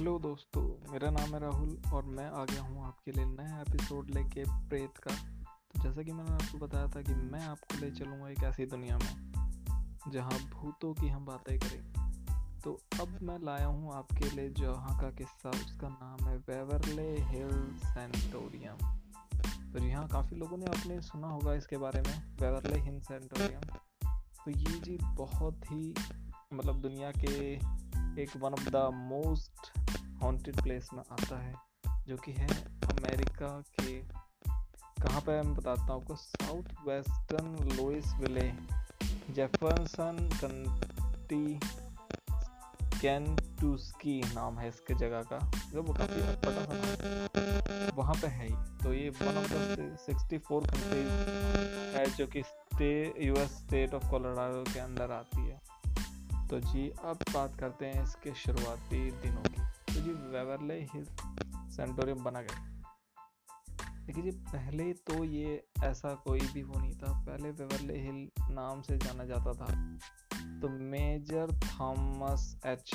Hello दोस्तों, मेरा नाम है राहुल और मैं आ गया हूँ आपके लिए नया एपिसोड लेके प्रेत का। तो जैसा कि मैंने आपको बताया था कि मैं आपको ले चलूँगा एक ऐसी दुनिया में, जहाँ भूतों की हम बातें करें। तो अब मैं लाया हूँ आपके लिए जहाँ का किस्सा, उसका नाम है वेवरले हिल सेंटोरियम तो जी हाँ काफ़ी लोगों ने आपने सुना होगा इसके बारे में वेवरले हिल सेंटोरियम तो ये जी बहुत ही मतलब दुनिया के एक one of the most haunted place में आता है, जो कि है अमेरिका के, कहाँ पर मैं बताता हूँ आपको south western Louisville Jefferson county Kentucky नाम है इसके जगह का, जो वो काफ़ी अटपटा नाम वहाँ पे है तो ये one of sixty four countries है, जो कि state US state of Colorado के अंदर आती है। तो जी, अब बात करते हैं इसके शुरुआती दिनों की। जी वेवरले हिल सेंटोरियम बना गया देखिए जी, पहले तो ये ऐसा कोई भी वो नहीं था। पहले वेवरले हिल नाम से जाना जाता था। तो मेजर थॉमस एच।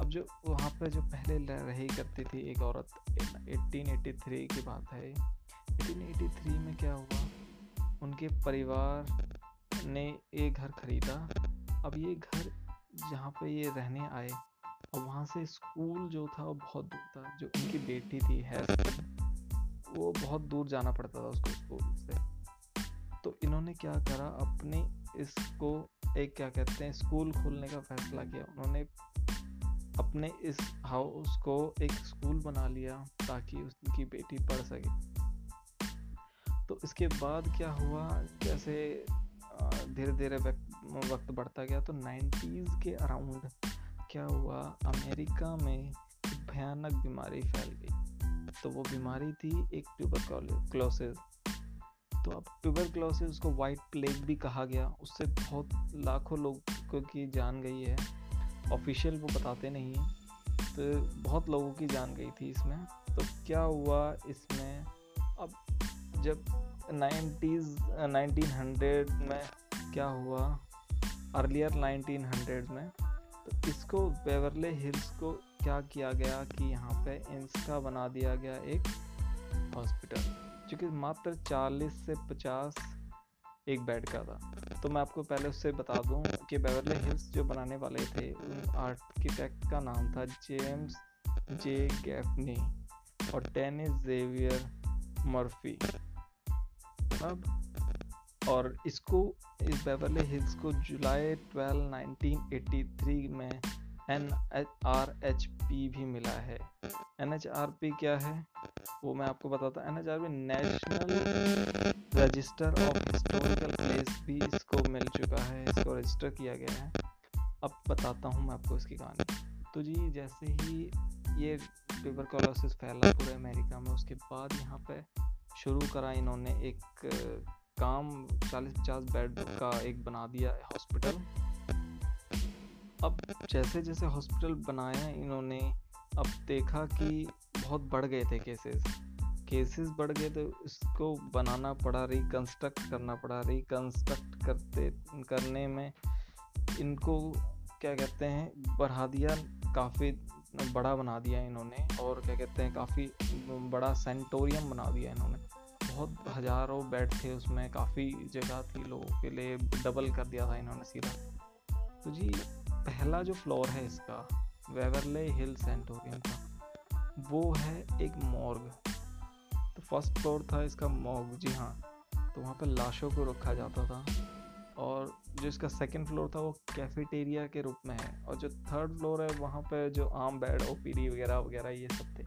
अब जो वहाँ पे जो पहले रही करती थी एक औरत 1883 की बात है। 1883 में क्या हुआ? उनके परिवार ने एक घर खरीदा। अब ये घर जहाँ पे ये रहने आए और वहाँ से स्कूल जो था वो बहुत दूर था, जो उनकी बेटी थी है वो बहुत दूर जाना पड़ता था उसको स्कूल से। तो इन्होंने क्या करा, अपने इसको एक क्या कहते हैं, स्कूल खोलने का फैसला किया। उन्होंने अपने इस हाउस को एक स्कूल बना लिया ताकि उनकी बेटी पढ़ सके। तो इसके बाद क्या हुआ, जैसे धीरे धीरे वक्त बढ़ता गया तो नाइन्टीज़ के अराउंड क्या हुआ? अमेरिका में भयानक बीमारी फैल गई। तो वो बीमारी थी एक ट्यूबरक्लोसिस तो अब ट्यूबरक्लोसिस उसको वाइट प्लेग भी कहा गया। उससे बहुत लाखों लोगों की जान गई है। ऑफिशियल वो बताते नहीं हैं। तो बहुत लोगों की जान गई थी इसमें। तो क्या हुआ इसमें? अब जब नाइन्टीज़ नाइनटीन हंड्रेड में क्या हुआ? अर्लियर नाइनटीन हंड्रेड में तो इसको बेवरले हिल्स को क्या किया गया कि यहाँ पे इंस्का बना दिया गया एक हॉस्पिटल जो कि मात्र 40 से 50 एक बेड का था। तो मैं आपको पहले उससे बता दूँ कि बेवरले हिल्स जो बनाने वाले थे उन आर्किटेक्ट का नाम था जेम्स जे गैफनी और टेनिस जेवियर मर्फी अब और इसको, इस बेवरली हिल्स को जुलाई 12 1983 में एन आर एच पी भी मिला है। एन एच आर पी क्या है? वो मैं आपको बताता हूँ। N H R P national register of historical place भी इसको मिल चुका है। इसको रजिस्टर किया गया है। अब बताता हूँ मैं आपको इसकी कहानी। तो जी, जैसे ही ये ट्यूबरकोलोसिस फैला पूरे अमेरिका में, उसके बाद यहाँ पे शुरू करा इन्होंने एक काम 40-50 बेड का एक बना दिया है हॉस्पिटल। अब जैसे जैसे हॉस्पिटल बनाया इन्होंने अब देखा कि बहुत बढ़ गए थे केसेस। केसेस बढ़ गए तो इसको बनाना पड़ा रिकन्स्ट्रक्ट करना पड़ा। रिकन्स्ट्रक्ट करते, करने में इनको क्या कहते हैं, बढ़ा दिया, काफ़ी बड़ा बना दिया इन्होंने और क्या कहते हैं, काफ़ी बड़ा सेंटोरियम बना दिया इन्होंने। बहुत हज़ारों बेड थे उसमें, काफ़ी जगह थी लोगों के लिए डबल कर दिया था इन्होंने सीधा। तो जी, पहला जो फ्लोर है इसका वेवरले हिल सेंटोरियम का, वो है एक मॉर्ग तो फ़र्स्ट फ्लोर था इसका मॉर्ग जी हाँ। तो वहाँ पर लाशों को रखा जाता था। और जो इसका सेकंड फ्लोर था, वो कैफेटेरिया के रूप में है। और जो थर्ड फ्लोर है, वहाँ पे जो आम बेड ओपीडी वगैरह वगैरह, ये सब थे।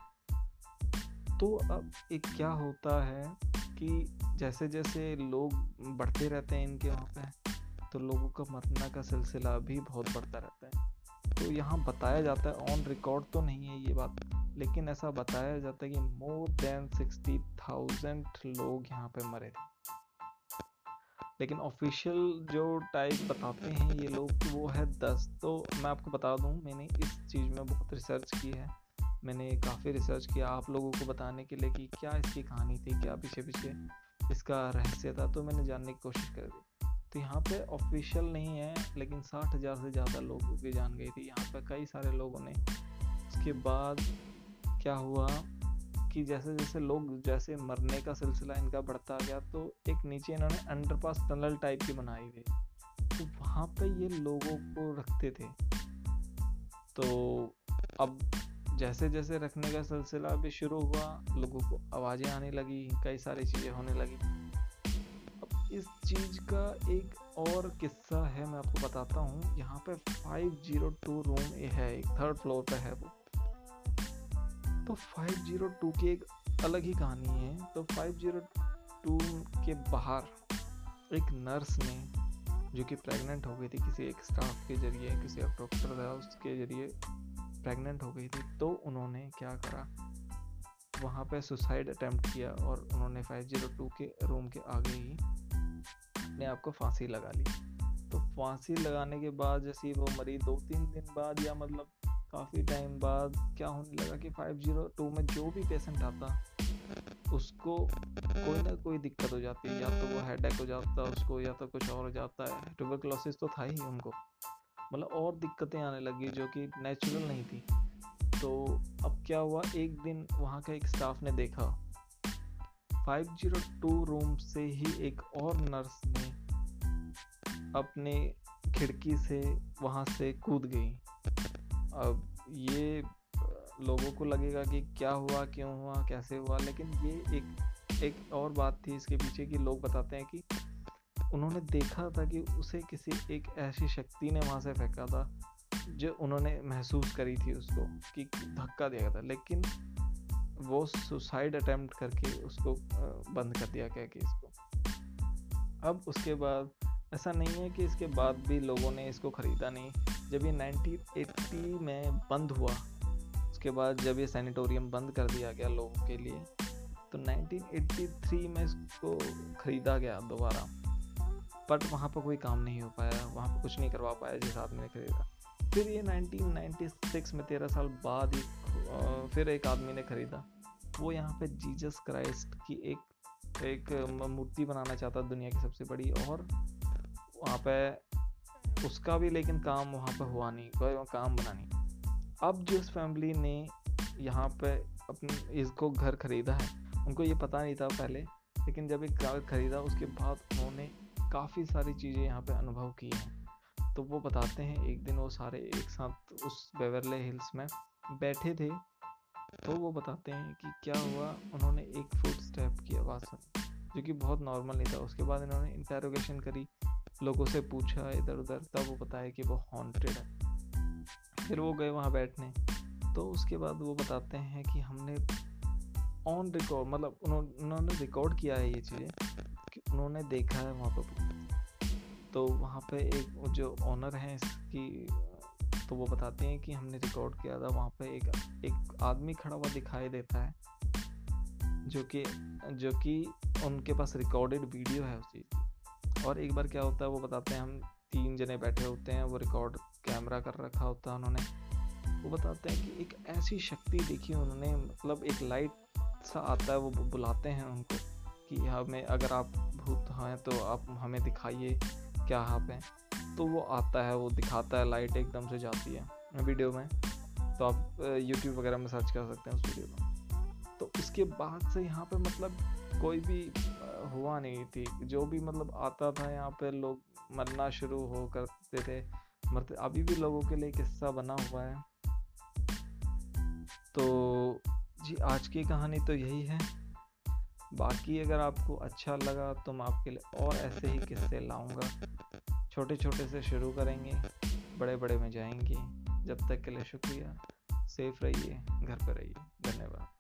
तो अब एक क्या होता है कि जैसे जैसे लोग बढ़ते रहते हैं इनके वहाँ पे तो लोगों का मरना का सिलसिला भी बहुत बढ़ता रहता है। तो यहाँ बताया जाता है ऑन रिकॉर्ड तो नहीं है ये बात, लेकिन ऐसा बताया जाता है कि मोर देन सिक्सटी थाउज़ेंड लोग यहाँ पे मरे थे। लेकिन ऑफिशियल जो टाइप बताते हैं ये लोग, वो है दस तो मैं आपको बता दूँ, मैंने इस चीज़ में बहुत रिसर्च की है। मैंने काफ़ी रिसर्च किया आप लोगों को बताने के लिए कि क्या इसकी कहानी थी, क्या पीछे पीछे इसका रहस्य था तो मैंने जानने की कोशिश कर दी। तो यहाँ पे ऑफिशियल नहीं है, लेकिन साठ हज़ार से ज़्यादा लोगों की जान गई थी। यहाँ पर कई सारे लोगों ने उसके बाद क्या हुआ कि जैसे जैसे लोग जैसे मरने का सिलसिला इनका बढ़ता गया तो एक नीचे इन्होंने अंडरपास टनल टाइप की बनाई हुई तो वहाँ पे ये लोगों को रखते थे। तो अब जैसे जैसे रखने का सिलसिला भी शुरू हुआ, लोगों को आवाज़ें आने लगी, कई सारी चीज़ें होने लगी। अब इस चीज़ का एक और किस्सा है, मैं आपको बताता हूँ। यहाँ पे 502 रूम है, एक थर्ड फ्लोर पे है वो। तो 502 की एक अलग ही कहानी है। तो 502 के बाहर एक नर्स ने, जो कि प्रेग्नेंट हो गई थी किसी एक स्टाफ के ज़रिए, किसी एक डॉक्टर था उसके ज़रिए प्रेग्नेंट हो गई थी तो उन्होंने क्या करा? वहाँ पे सुसाइड अटेम्प्ट किया और उन्होंने 502 के रूम के आगे ही अपने आप को फांसी लगा ली। तो फांसी लगाने के बाद जैसे वो मरी दो तीन दिन बाद या मतलब काफ़ी टाइम बाद क्या होने लगा कि 502 में जो भी पेशेंट आता, उसको कोई ना कोई दिक्कत हो जाती या तो वो हेड हो जाता, उसको या तो कुछ और हो जाता है। ट्यूबरक्लोसिस तो था ही उनको। मतलब और दिक्कतें आने लगी जो कि नेचुरल नहीं थी। तो अब क्या हुआ? एक दिन वहाँ का एक स्टाफ ने देखा। 502 रूम से ही एक और नर्स ने अपने खिड़की से वहाँ से कूद गई। अब ये लोगों को लगेगा कि क्या हुआ, क्यों हुआ, कैसे हुआ? लेकिन ये एक एक और बात थी इसके पीछे कि लोग बताते हैं कि उन्होंने देखा था कि उसे किसी एक ऐसी शक्ति ने वहाँ से फेंका था, जो उन्होंने महसूस करी थी उसको, कि धक्का दिया था। लेकिन वो सुसाइड अटेम्प्ट करके उसको बंद कर दिया क्या कि। इसको अब उसके बाद ऐसा नहीं है कि इसके बाद भी लोगों ने इसको ख़रीदा नहीं। जब ये 1980 में बंद हुआ, उसके बाद जब ये सैनिटोरियम बंद कर दिया गया लोगों के लिए तो 1983 में इसको ख़रीदा गया दोबारा। बट वहाँ पर कोई काम नहीं हो पाया, वहाँ पर कुछ नहीं करवा पाया जिस आदमी ने ख़रीदा। फिर ये 1996 में तेरह साल बाद ही फिर एक आदमी ने ख़रीदा। वो यहाँ पे जीसस क्राइस्ट की एक एक मूर्ति बनाना चाहता दुनिया की सबसे बड़ी और वहाँ पे उसका भी लेकिन काम वहाँ पे हुआ नहीं, कोई काम बना नहीं। अब जिस फैमिली ने यहाँ पे अपने, इसको घर ख़रीदा है, उनको ये पता नहीं था पहले, लेकिन जब एक घर ख़रीदा, उसके बाद उन्होंने काफ़ी सारी चीज़ें यहाँ पे अनुभव की हैं। तो वो बताते हैं, एक दिन वो सारे एक साथ उस बेवरले हिल्स में बैठे थे तो वो बताते हैं कि क्या हुआ, उन्होंने एक फुट स्टेप की आवाज़ सुनी, जो कि बहुत नॉर्मल नहीं था। उसके बाद इन्होंने इंटेरोगेशन करी, लोगों से पूछा इधर उधर तब वो बताया कि वो हॉन्टेड है। फिर वो गए वहाँ बैठने तो उसके बाद वो बताते हैं कि हमने ऑन रिकॉर्ड मतलब उन्होंने रिकॉर्ड किया है ये चीज़ें उन्होंने देखा है वहाँ पर तो वहाँ पे एक जो ऑनर हैं इसकी तो वो बताते हैं कि हमने रिकॉर्ड किया था, वहाँ पे एक एक आदमी खड़ा हुआ दिखाई देता है, जो कि जो कि उनके पास रिकॉर्डेड वीडियो है उस चीज़ की। और एक बार क्या होता है, वो बताते हैं, हम तीन जने बैठे होते हैं, वो रिकॉर्ड कैमरा कर रखा होता है उन्होंने। वो बताते हैं कि एक ऐसी शक्ति देखी उन्होंने मतलब एक लाइट सा आता है, वो बुलाते हैं उनको कि हमें अगर आप भूत हैं तो आप हमें दिखाइए क्या आप हैं। तो वो आता है, वो दिखाता है, लाइट एकदम से जाती है वीडियो में। तो आप यूट्यूब वगैरह में सर्च कर सकते हैं उस वीडियो को। तो उसके बाद से यहाँ पे मतलब कोई भी हुआ नहीं थी। जो भी मतलब आता था यहाँ पे, लोग मरना शुरू हो करते थे। मरते, अभी भी लोगों के लिए किस्सा बना हुआ है। तो जी, आज की कहानी तो यही है। बाकी अगर आपको अच्छा लगा तो मैं आपके लिए और ऐसे ही किस्से लाऊँगा। छोटे छोटे से शुरू करेंगे बड़े बड़े में जाएँगे। जब तक के लिए शुक्रिया। सेफ़ रहिए, घर पर रहिए। धन्यवाद।